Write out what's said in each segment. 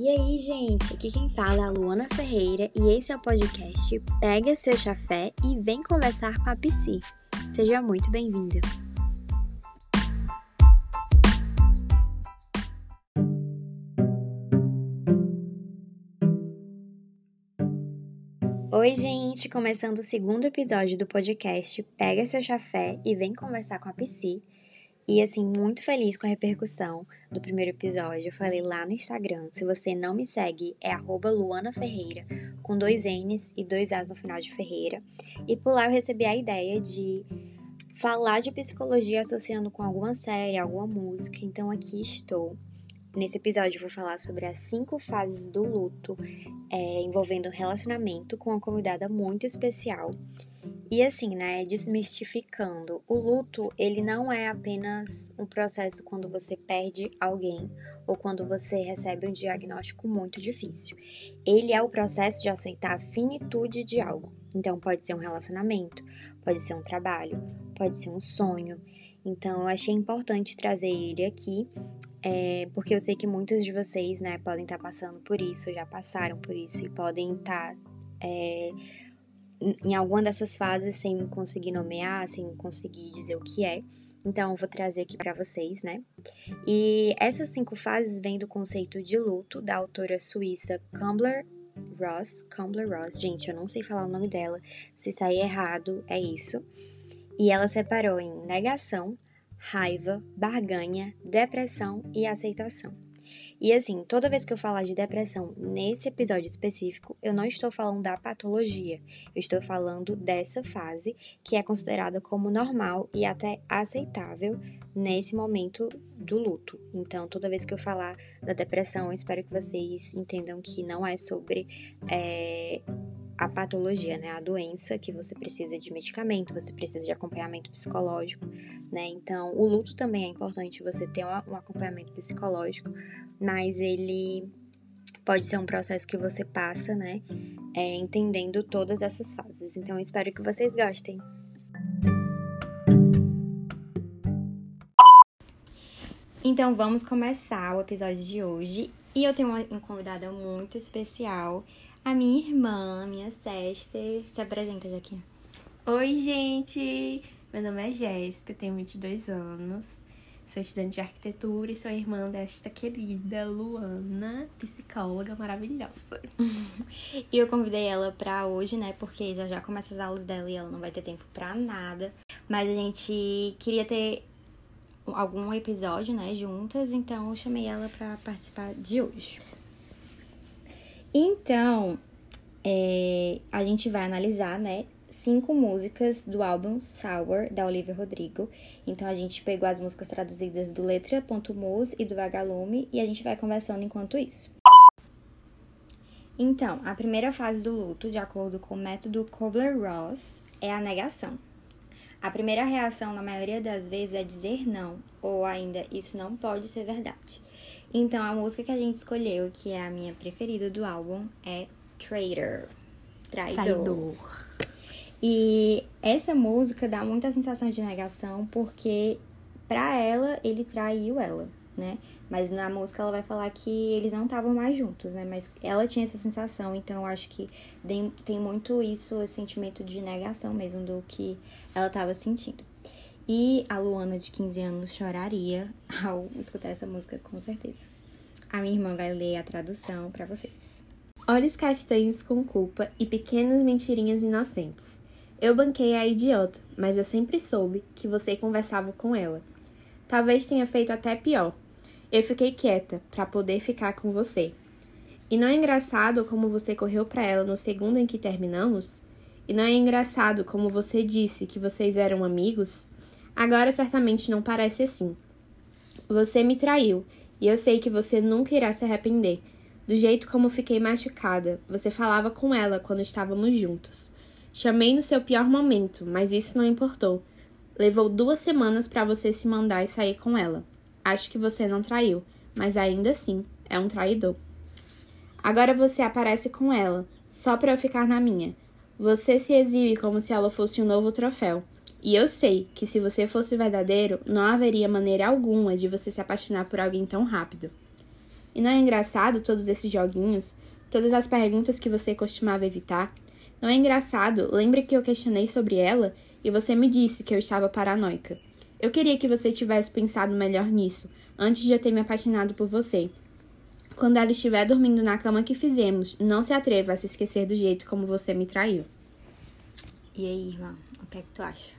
E aí, gente, aqui quem fala é a Luana Ferreira e esse é o podcast Pega seu chafé e vem conversar com a Psi. Seja muito bem-vinda. Oi, gente! Começando o segundo episódio do podcast Pega seu chafé e vem conversar com a Psi. E assim, muito feliz com a repercussão do primeiro episódio. Eu falei lá no Instagram. Se você não me segue, é Luana Ferreira, com dois N's e dois A's no final de Ferreira. E por lá eu recebi a ideia de falar de psicologia associando com alguma série, alguma música. Então aqui estou. Nesse episódio eu vou falar sobre as cinco fases do luto é, envolvendo relacionamento com uma convidada muito especial e assim, né, desmistificando, o luto, ele não é apenas um processo quando você perde alguém ou quando você recebe um diagnóstico muito difícil. Ele é o processo de aceitar a finitude de algo. Então, pode ser um relacionamento, pode ser um trabalho, pode ser um sonho. Então, eu achei importante trazer ele aqui, é, porque eu sei que muitos de vocês, né, podem estar passando por isso, já passaram por isso e podem estar. É, em alguma dessas fases sem conseguir nomear, sem conseguir dizer o que é. Então, eu vou trazer aqui para vocês, né? E essas cinco fases vêm do conceito de luto da autora suíça Kumbler Ross. Kumbler Ross, gente, eu não sei falar o nome dela. Se sair errado, é isso. E ela separou em negação, raiva, barganha, depressão e aceitação. E assim, toda vez que eu falar de depressão nesse episódio específico, eu não estou falando da patologia, eu estou falando dessa fase que é considerada como normal e até aceitável nesse momento do luto. Então, toda vez que eu falar da depressão, eu espero que vocês entendam que não é sobre. É, a patologia, né, a doença que você precisa de medicamento, você precisa de acompanhamento psicológico, né? Então, o luto também é importante você ter um acompanhamento psicológico, mas ele pode ser um processo que você passa, né? É, entendendo todas essas fases. Então, eu espero que vocês gostem. Então, vamos começar o episódio de hoje. E eu tenho uma convidada muito especial, a minha irmã, minha Sester. Se apresenta, Jaquinha. Oi, gente! Meu nome é Jéssica, tenho 22 anos. Sou estudante de arquitetura e sou irmã desta querida Luana, psicóloga maravilhosa. e eu convidei ela pra hoje, né? Porque já já começa as aulas dela e ela não vai ter tempo pra nada. Mas a gente queria ter algum episódio, né, juntas, então eu chamei ela pra participar de hoje. Então, é, a gente vai analisar, né, cinco músicas do álbum Sour, da Olivia Rodrigo. Então a gente pegou as músicas traduzidas do Letra.mus e do Vagalume e a gente vai conversando enquanto isso. Então, a primeira fase do luto, de acordo com o método Kobler-Ross, é a negação. A primeira reação, na maioria das vezes, é dizer não, ou ainda isso não pode ser verdade. Então, a música que a gente escolheu, que é a minha preferida do álbum, é Traitor. Traidor. Traidor. E essa música dá muita sensação de negação porque para ela ele traiu ela, né? Mas na música ela vai falar que eles não estavam mais juntos, né? Mas ela tinha essa sensação, então eu acho que tem muito isso, esse sentimento de negação mesmo do que ela estava sentindo. E a Luana de 15 anos choraria ao escutar essa música, com certeza. A minha irmã vai ler a tradução para vocês. Olhos castanhos com culpa e pequenas mentirinhas inocentes eu banquei a idiota, mas eu sempre soube que você conversava com ela. Talvez tenha feito até pior. Eu fiquei quieta para poder ficar com você. E não é engraçado como você correu para ela no segundo em que terminamos? E não é engraçado como você disse que vocês eram amigos? Agora certamente não parece assim. Você me traiu, e eu sei que você nunca irá se arrepender. Do jeito como fiquei machucada, você falava com ela quando estávamos juntos. Chamei no seu pior momento, mas isso não importou. Levou duas semanas para você se mandar e sair com ela. Acho que você não traiu, mas ainda assim é um traidor. Agora você aparece com ela, só para eu ficar na minha. Você se exibe como se ela fosse um novo troféu. E eu sei que se você fosse verdadeiro, não haveria maneira alguma de você se apaixonar por alguém tão rápido. E não é engraçado todos esses joguinhos? Todas as perguntas que você costumava evitar? Não é engraçado? Lembra que eu questionei sobre ela e você me disse que eu estava paranoica. Eu queria que você tivesse pensado melhor nisso, antes de eu ter me apaixonado por você. Quando ela estiver dormindo na cama que fizemos, não se atreva a se esquecer do jeito como você me traiu. E aí, irmã, o que é que tu acha?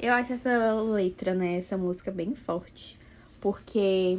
Eu acho essa letra, né, essa música bem forte, porque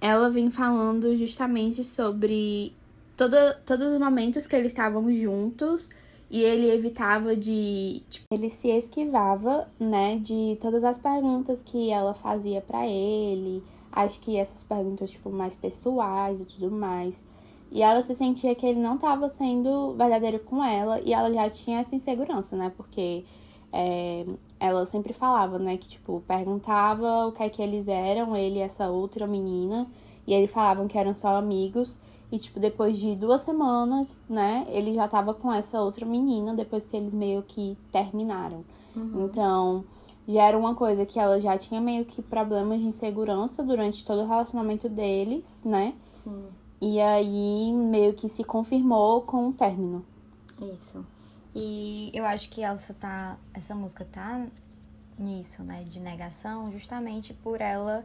ela vem falando justamente sobre todo, todos os momentos que eles estavam juntos e ele evitava de. Tipo, ele se esquivava, né, de todas as perguntas que ela fazia para ele. Acho que essas perguntas, tipo, mais pessoais e tudo mais. E ela se sentia que ele não estava sendo verdadeiro com ela e ela já tinha essa insegurança, né? Porque é, ela sempre falava, né? Que, tipo, perguntava o que é que eles eram, ele e essa outra menina. E eles falavam que eram só amigos. E, tipo, depois de duas semanas, né, ele já tava com essa outra menina, depois que eles meio que terminaram. Uhum. Então, já era uma coisa que ela já tinha meio que problemas de insegurança durante todo o relacionamento deles, né? Sim. E aí, meio que se confirmou com o término. Isso. E eu acho que Elsa tá. Essa música tá nisso, né? De negação, justamente por ela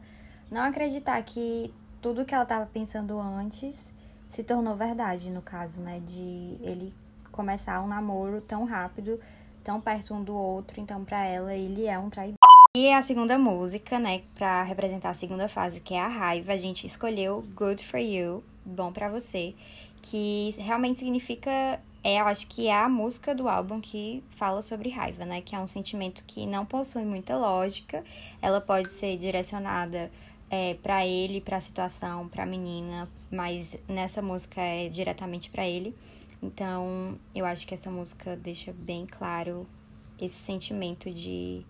não acreditar que tudo que ela tava pensando antes se tornou verdade, no caso, né? De ele começar um namoro tão rápido, tão perto um do outro, então para ela ele é um traidor. E a segunda música, né, para representar a segunda fase, que é a raiva, a gente escolheu Good for You, bom para você, que realmente significa é, eu acho que é a música do álbum que fala sobre raiva, né? Que é um sentimento que não possui muita lógica. Ela pode ser direcionada é, para ele, para a situação, para a menina, mas nessa música é diretamente para ele. Então, eu acho que essa música deixa bem claro esse sentimento de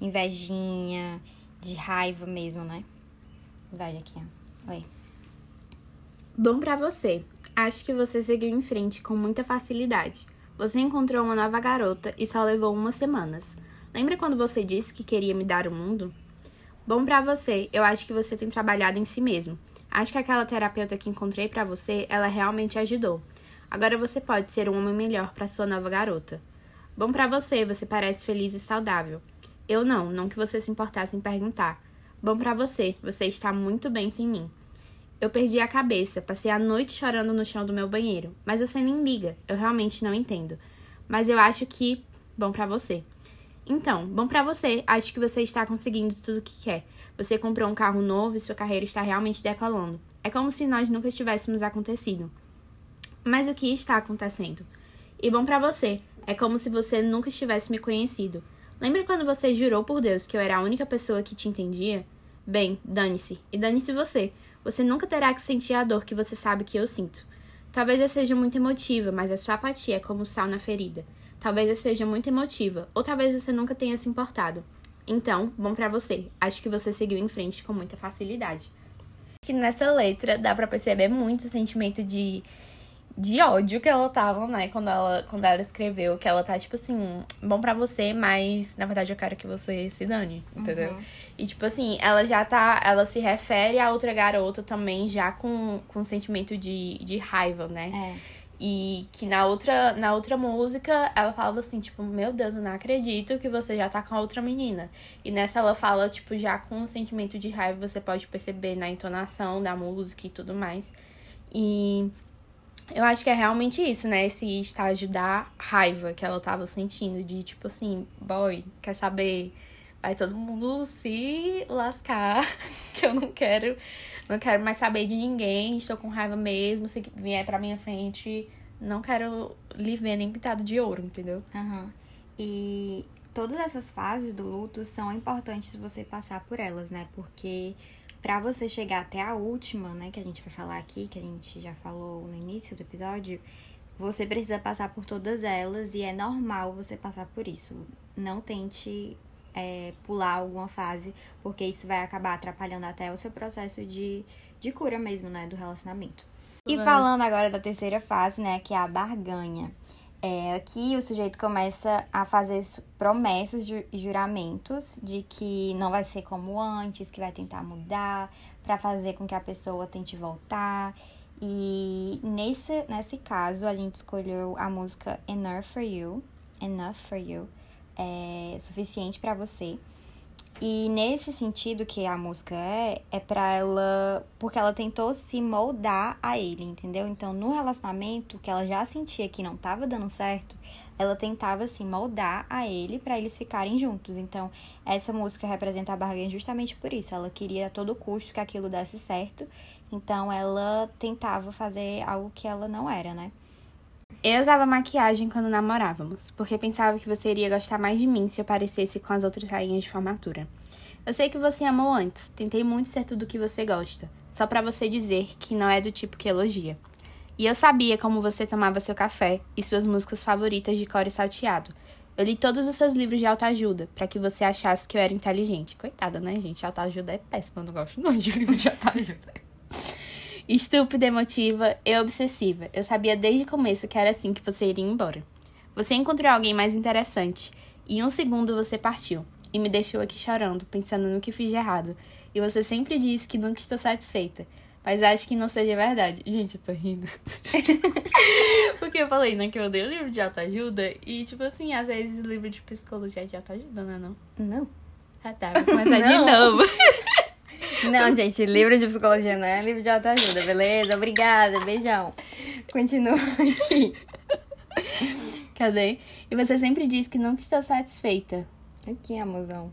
invejinha, de raiva mesmo, né? Vai aqui, ó. Oi. Bom para você. Acho que você seguiu em frente com muita facilidade. Você encontrou uma nova garota e só levou umas semanas. Lembra quando você disse que queria me dar o mundo? Bom para você, eu acho que você tem trabalhado em si mesmo. Acho que aquela terapeuta que encontrei para você, ela realmente ajudou. Agora você pode ser um homem melhor para sua nova garota. Bom para você, você parece feliz e saudável. Eu não, não que você se importasse em perguntar. Bom para você, você está muito bem sem mim. Eu perdi a cabeça, passei a noite chorando no chão do meu banheiro, mas você nem liga, eu realmente não entendo. Mas eu acho que bom para você. Então, bom para você. Acho que você está conseguindo tudo o que quer. Você comprou um carro novo e sua carreira está realmente decolando. É como se nós nunca tivéssemos acontecido. Mas o que está acontecendo? E bom para você. É como se você nunca tivesse me conhecido. Lembra quando você jurou por Deus que eu era a única pessoa que te entendia? Bem, dane-se. E dane-se você. Você nunca terá que sentir a dor que você sabe que eu sinto. Talvez eu seja muito emotiva, mas a sua apatia é como sal na ferida. Talvez eu seja muito emotiva, ou talvez você nunca tenha se importado. Então, bom para você. Acho que você seguiu em frente com muita facilidade. Que nessa letra dá para perceber muito o sentimento de de ódio que ela tava, né, quando ela, quando ela escreveu, que ela tá, tipo assim, bom para você, mas na verdade eu quero que você se dane, entendeu? Uhum. E, tipo assim, ela já tá, ela se refere a outra garota também, já com, com sentimento de, de raiva, né? É. E que na outra, na outra música ela falava assim, tipo, meu Deus, eu não acredito que você já tá com a outra menina. E nessa ela fala, tipo, já com um sentimento de raiva, você pode perceber na entonação da música e tudo mais. E eu acho que é realmente isso, né? Esse estágio da raiva que ela tava sentindo, de tipo assim, boy, quer saber? Vai todo mundo se lascar, que eu não quero não quero mais saber de ninguém, estou com raiva mesmo. Se vier pra minha frente, não quero lhe ver nem pintado de ouro, entendeu? Uhum. E todas essas fases do luto são importantes você passar por elas, né? Porque para você chegar até a última, né, que a gente vai falar aqui, que a gente já falou no início do episódio, você precisa passar por todas elas e é normal você passar por isso. Não tente é, pular alguma fase, porque isso vai acabar atrapalhando até o seu processo de, de cura mesmo, né, do relacionamento. E falando agora da terceira fase, né, que é a barganha. É, aqui o sujeito começa a fazer promessas e juramentos de que não vai ser como antes, que vai tentar mudar, para fazer com que a pessoa tente voltar. E nesse, nesse caso, a gente escolheu a música Enough for You, Enough for You, é suficiente para você. E nesse sentido que a música é, é pra ela. Porque ela tentou se moldar a ele, entendeu? Então, no relacionamento que ela já sentia que não tava dando certo, ela tentava se moldar a ele para eles ficarem juntos. Então, essa música representa a barganha justamente por isso. Ela queria a todo custo que aquilo desse certo. Então, ela tentava fazer algo que ela não era, né? Eu usava maquiagem quando namorávamos, porque pensava que você iria gostar mais de mim se eu parecesse com as outras rainhas de formatura. Eu sei que você amou antes, tentei muito ser tudo o que você gosta, só para você dizer que não é do tipo que elogia. E eu sabia como você tomava seu café e suas músicas favoritas de core salteado. Eu li todos os seus livros de autoajuda, para que você achasse que eu era inteligente. Coitada, né, gente? Autoajuda é péssima, eu não gosto não de livro de autoajuda. Estúpida, emotiva e obsessiva. Eu sabia desde o começo que era assim que você iria embora. Você encontrou alguém mais interessante. E em um segundo você partiu. E me deixou aqui chorando, pensando no que fiz de errado. E você sempre disse que nunca estou satisfeita. Mas acho que não seja verdade. Gente, eu tô rindo. Porque eu falei, né, que eu odeio livro de autoajuda. E, tipo assim, às vezes livro de psicologia é de autoajuda, não é não? Não. Ah, tá. Vou começar de novo. Não, gente, livro de psicologia não é livro de autoajuda, beleza? Obrigada, beijão. Continua aqui. Cadê? E você sempre diz que nunca está satisfeita. Aqui, amorzão.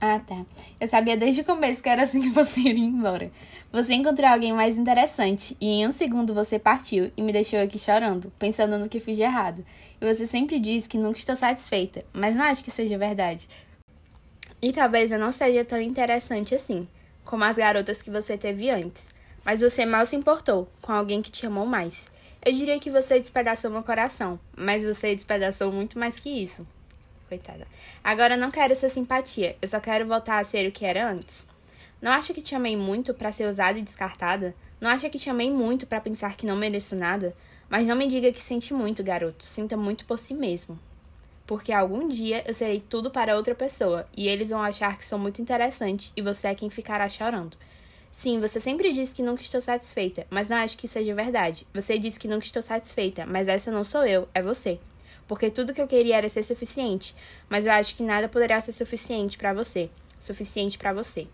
Ah, tá. Eu sabia desde o começo que era assim que você iria embora. Você encontrou alguém mais interessante e em um segundo você partiu e me deixou aqui chorando, pensando no que fiz de errado. E você sempre diz que nunca estou satisfeita, mas não acho que seja verdade. E talvez eu não seja tão interessante assim como as garotas que você teve antes, mas você mal se importou com alguém que te amou mais. Eu diria que você despedaçou meu coração, mas você despedaçou muito mais que isso. Coitada. Agora não quero essa simpatia, eu só quero voltar a ser o que era antes. Não acha que te amei muito para ser usada e descartada? Não acha que te amei muito para pensar que não mereço nada? Mas não me diga que sente muito, garoto. Sinta muito por si mesmo porque algum dia eu serei tudo para outra pessoa e eles vão achar que sou muito interessante e você é quem ficará chorando. Sim, você sempre disse que nunca estou satisfeita, mas não acho que seja verdade. Você disse que nunca estou satisfeita, mas essa não sou eu, é você. Porque tudo que eu queria era ser suficiente, mas eu acho que nada poderá ser suficiente para você. Suficiente para você.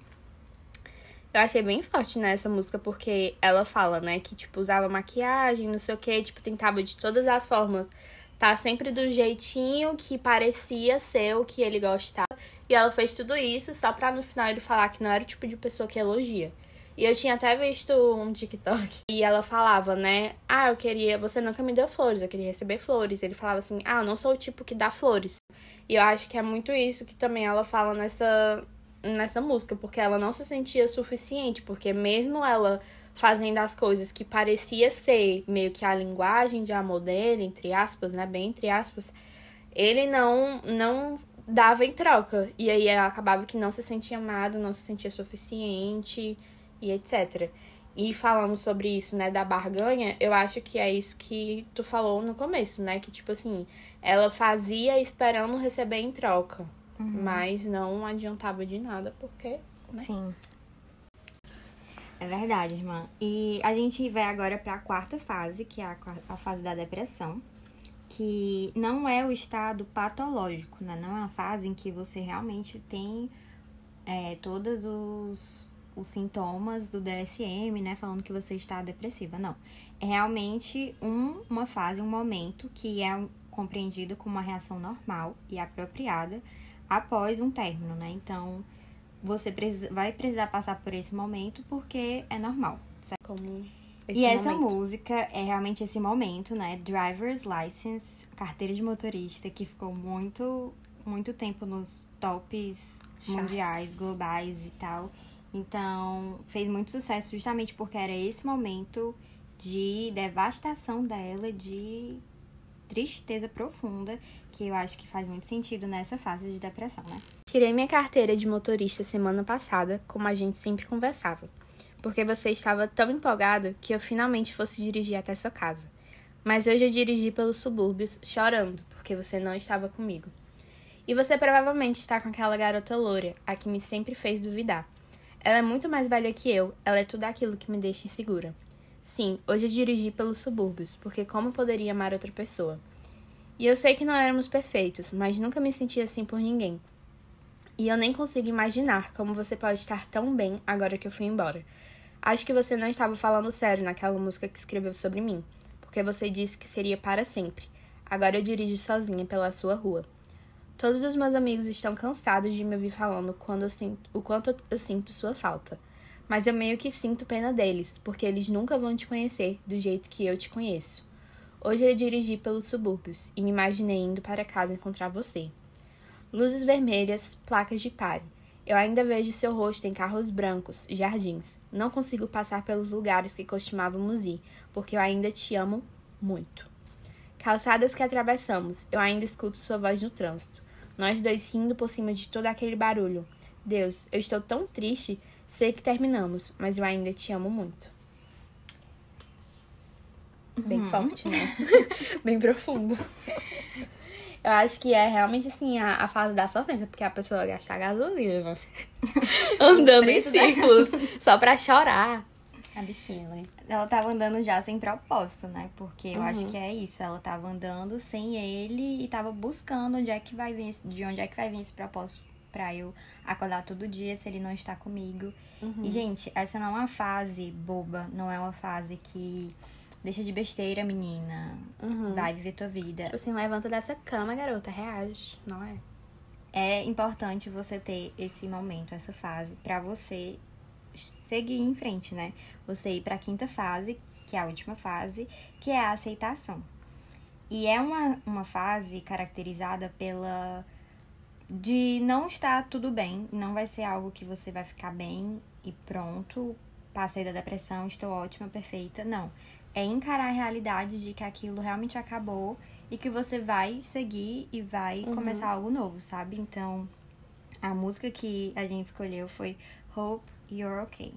Eu achei bem forte nessa né, música porque ela fala, né, que tipo usava maquiagem, não sei o que, tipo tentava de todas as formas tá sempre do jeitinho que parecia ser o que ele gostava. E ela fez tudo isso só pra no final ele falar que não era o tipo de pessoa que elogia. E eu tinha até visto um TikTok e ela falava, né? Ah, eu queria. Você nunca me deu flores, eu queria receber flores. Ele falava assim: Ah, eu não sou o tipo que dá flores. E eu acho que é muito isso que também ela fala nessa, nessa música, porque ela não se sentia suficiente, porque mesmo ela fazendo as coisas que parecia ser meio que a linguagem de amor dele, entre aspas, né, bem entre aspas, ele não não dava em troca. E aí ela acabava que não se sentia amada, não se sentia suficiente e etc. E falando sobre isso, né, da barganha, eu acho que é isso que tu falou no começo, né? Que, tipo assim, ela fazia esperando receber em troca. Uhum. Mas não adiantava de nada, porque. Né? Sim. É verdade, irmã. E a gente vai agora para a quarta fase, que é a, fase da depressão, que não é o estado patológico, né? Não é uma fase em que você realmente tem é, todos os, os sintomas do DSM, né? Falando que você está depressiva. Não. É realmente um, uma fase, um momento que é compreendido como uma reação normal e apropriada após um término, né? Então você vai precisar passar por esse momento porque é normal. Certo? Como e essa música é realmente esse momento, né? Driver's License, carteira de motorista, que ficou muito, muito tempo nos tops mundiais, globais e tal. Então, fez muito sucesso justamente porque era esse momento de devastação dela, de tristeza profunda, que eu acho que faz muito sentido nessa fase de depressão, né? Tirei minha carteira de motorista semana passada, como a gente sempre conversava, porque você estava tão empolgado que eu finalmente fosse dirigir até sua casa. mas eu já dirigi pelos subúrbios chorando, porque você não estava comigo. E você provavelmente está com aquela garota loura, a que me sempre fez duvidar. Ela é muito mais velha que eu, ela é tudo aquilo que me deixa insegura. Sim, hoje eu dirigi pelos subúrbios, porque como poderia amar outra pessoa? E eu sei que não éramos perfeitos, mas nunca me senti assim por ninguém. E eu nem consigo imaginar como você pode estar tão bem agora que eu fui embora. Acho que você não estava falando sério naquela música que escreveu sobre mim, porque você disse que seria para sempre. Agora eu dirijo sozinha pela sua rua. Todos os meus amigos estão cansados de me ouvir falando quando sinto, o quanto eu sinto sua falta. Mas eu meio que sinto pena deles, porque eles nunca vão te conhecer do jeito que eu te conheço. Hoje eu dirigi pelos subúrbios e me imaginei indo para casa encontrar você. Luzes vermelhas, placas de pare. Eu ainda vejo seu rosto em carros brancos, jardins. Não consigo passar pelos lugares que costumávamos ir, porque eu ainda te amo muito. Calçadas que atravessamos, eu ainda escuto sua voz no trânsito. Nós dois rindo por cima de todo aquele barulho. Deus, eu estou tão triste Sei que terminamos, mas eu ainda te amo muito. Bem uhum. forte, né? Bem profundo. Eu acho que é realmente assim a, a fase da sofrência, porque a pessoa gasta gasolina andando em círculos só pra chorar. A bichinha, né? Ela tava andando já sem propósito, né? Porque eu uhum. acho que é isso. Ela tava andando sem ele e tava buscando onde é que vai vir esse, de onde é que vai vir esse propósito pra eu acordar todo dia se ele não está comigo. Uhum. E, gente, essa não é uma fase boba, não é uma fase que deixa de besteira, menina. Uhum. Vai viver tua vida. Tipo assim, levanta dessa cama, garota, reage, não é? É importante você ter esse momento, essa fase, para você seguir em frente, né? Você ir para a quinta fase, que é a última fase, que é a aceitação. E é uma, uma fase caracterizada pela de não estar tudo bem, não vai ser algo que você vai ficar bem e pronto, passei da depressão, estou ótima, perfeita. Não. É encarar a realidade de que aquilo realmente acabou e que você vai seguir e vai uhum. começar algo novo, sabe? Então, a música que a gente escolheu foi Hope You're Okay.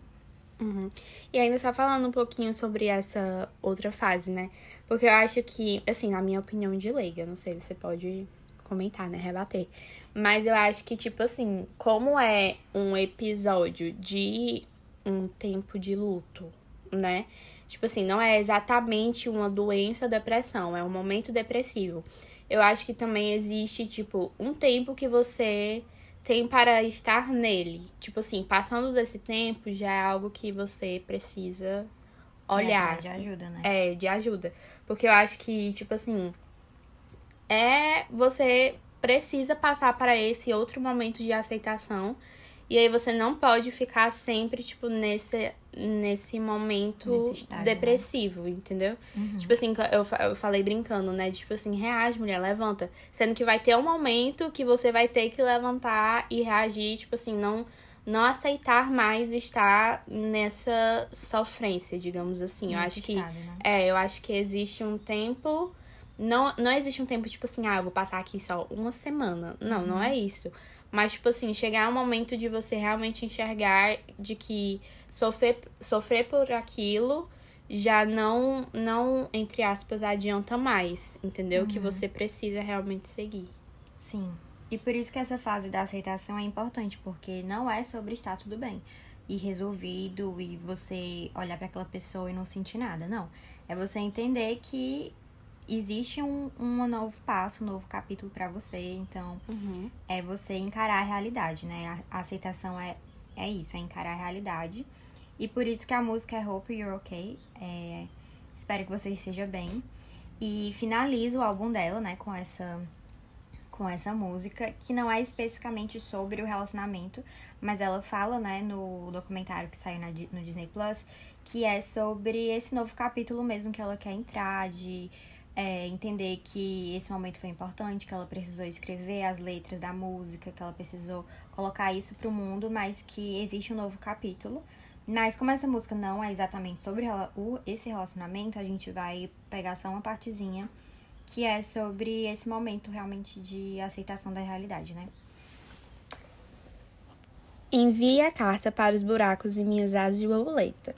Uhum. E ainda só falando um pouquinho sobre essa outra fase, né? Porque eu acho que, assim, na minha opinião de leiga, não sei, você pode comentar, né? Rebater. Mas eu acho que, tipo assim, como é um episódio de um tempo de luto, né? Tipo assim, não é exatamente uma doença depressão, é um momento depressivo. Eu acho que também existe, tipo, um tempo que você tem para estar nele. Tipo assim, passando desse tempo já é algo que você precisa olhar. É, de ajuda, né? É, de ajuda. Porque eu acho que, tipo assim, é você precisa passar para esse outro momento de aceitação. E aí você não pode ficar sempre, tipo, nesse, nesse momento nesse estágio, né? depressivo, né? entendeu? Uhum. Tipo assim, eu, eu falei brincando, né? Tipo assim, reage, mulher, levanta. Sendo que vai ter um momento que você vai ter que levantar e reagir, tipo assim, não, não aceitar mais estar nessa sofrência, digamos assim. Nesse eu acho que. Né? É, eu acho que existe um tempo não, não existe um tempo, tipo assim, ah, eu vou passar aqui só uma semana. Não, uhum. não é isso. Mas, tipo assim, chegar um momento de você realmente enxergar de que sofrer, sofrer por aquilo já não, não, entre aspas, adianta mais, entendeu? Uhum. Que você precisa realmente seguir. Sim. E por isso que essa fase da aceitação é importante, porque não é sobre estar tudo bem e resolvido e você olhar para aquela pessoa e não sentir nada. Não. É você entender que existe um, um novo passo, um novo capítulo para você. Então, uhum. é você encarar a realidade, né? A, a, aceitação é, é isso, é encarar a realidade. E por isso que a música é Hope You're Okay. É, espero que você esteja bem. E finaliza o álbum dela, né, com essa com essa música, que não é especificamente sobre o relacionamento, mas ela fala, né, no documentário que saiu na, no Disney Plus, que é sobre esse novo capítulo mesmo que ela quer entrar, de é, entender que esse momento foi importante, que ela precisou escrever as letras da música, que ela precisou colocar isso para o mundo, mas que existe um novo capítulo. Mas como essa música não é exatamente sobre esse relacionamento, a gente vai pegar só uma partezinha que é sobre esse momento realmente de aceitação da realidade, né? Envie a carta para os buracos em minhas asas de borboleta.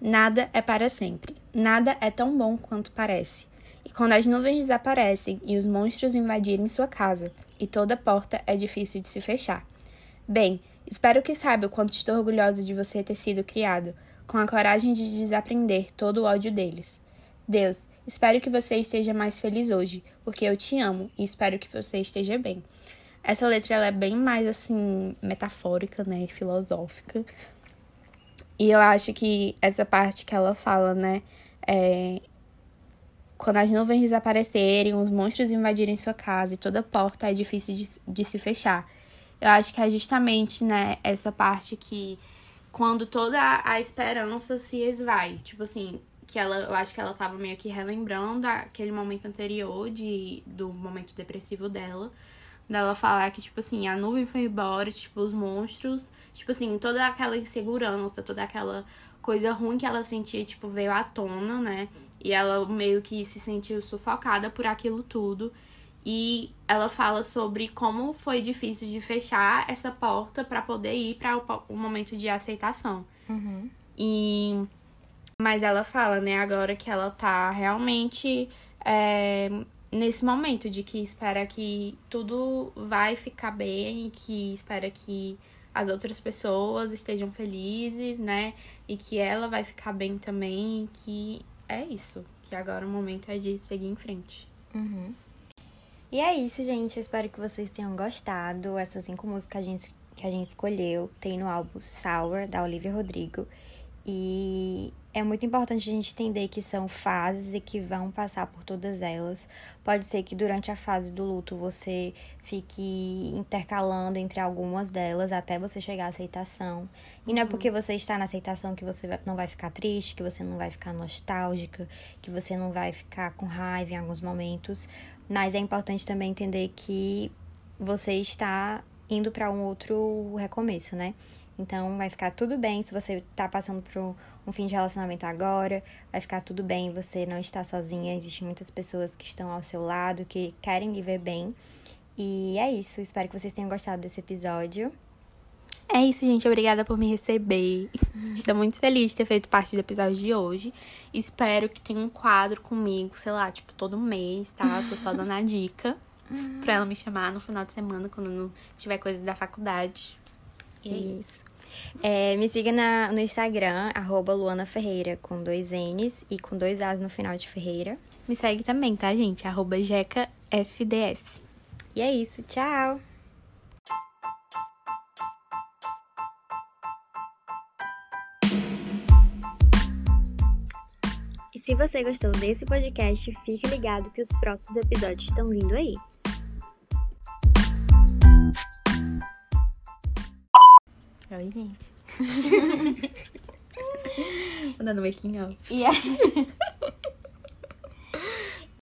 Nada é para sempre. Nada é tão bom quanto parece. E quando as nuvens desaparecem e os monstros invadirem sua casa, e toda porta é difícil de se fechar. Bem, espero que saiba o quanto estou orgulhosa de você ter sido criado, com a coragem de desaprender todo o ódio deles. Deus, espero que você esteja mais feliz hoje, porque eu te amo e espero que você esteja bem. Essa letra ela é bem mais assim metafórica, né, filosófica. E eu acho que essa parte que ela fala, né, é, quando as nuvens desaparecerem, os monstros invadirem sua casa e toda porta é difícil de, de se fechar. Eu acho que é justamente, né, essa parte que quando toda a esperança se esvai, tipo assim, que ela, eu acho que ela tava meio que relembrando aquele momento anterior de do momento depressivo dela, dela falar que tipo assim, a nuvem foi embora, tipo os monstros, tipo assim, toda aquela insegurança, toda aquela coisa ruim que ela sentia, tipo, veio à tona, né? E ela meio que se sentiu sufocada por aquilo tudo. E ela fala sobre como foi difícil de fechar essa porta para poder ir para o, momento de aceitação. Uhum. E mas ela fala, né, agora que ela tá realmente é, nesse momento de que espera que tudo vai ficar bem, que espera que as outras pessoas estejam felizes, né? E que ela vai ficar bem também, que é isso. Que agora o momento é de seguir em frente. Uhum. E é isso, gente. Eu espero que vocês tenham gostado. Essas cinco músicas que a gente, que a gente escolheu tem no álbum Sour, da Olivia Rodrigo. E é muito importante a gente entender que são fases e que vão passar por todas elas. Pode ser que durante a fase do luto você fique intercalando entre algumas delas até você chegar à aceitação. E não é porque você está na aceitação que você não vai ficar triste, que você não vai ficar nostálgica, que você não vai ficar com raiva em alguns momentos. Mas é importante também entender que você está indo para um outro recomeço, né? Então vai ficar tudo bem se você tá passando por um fim de relacionamento agora, vai ficar tudo bem, você não está sozinha, existem muitas pessoas que estão ao seu lado, que querem viver bem. E é isso, espero que vocês tenham gostado desse episódio. É isso, gente. Obrigada por me receber. Estou muito feliz de ter feito parte do episódio de hoje. Espero que tenha um quadro comigo, sei lá, tipo, todo mês, tá? Tô só dando a dica pra ela me chamar no final de semana, quando não tiver coisa da faculdade. E é isso. É, me siga na, no Instagram, arroba Luana Ferreira, com dois N's e com dois A's no final de Ferreira. Me segue também, tá, gente? Arroba JecaFDS. E é isso, tchau! E se você gostou desse podcast, fique ligado que os próximos episódios estão vindo aí. Oi, gente. Vou dar no making off. Yeah.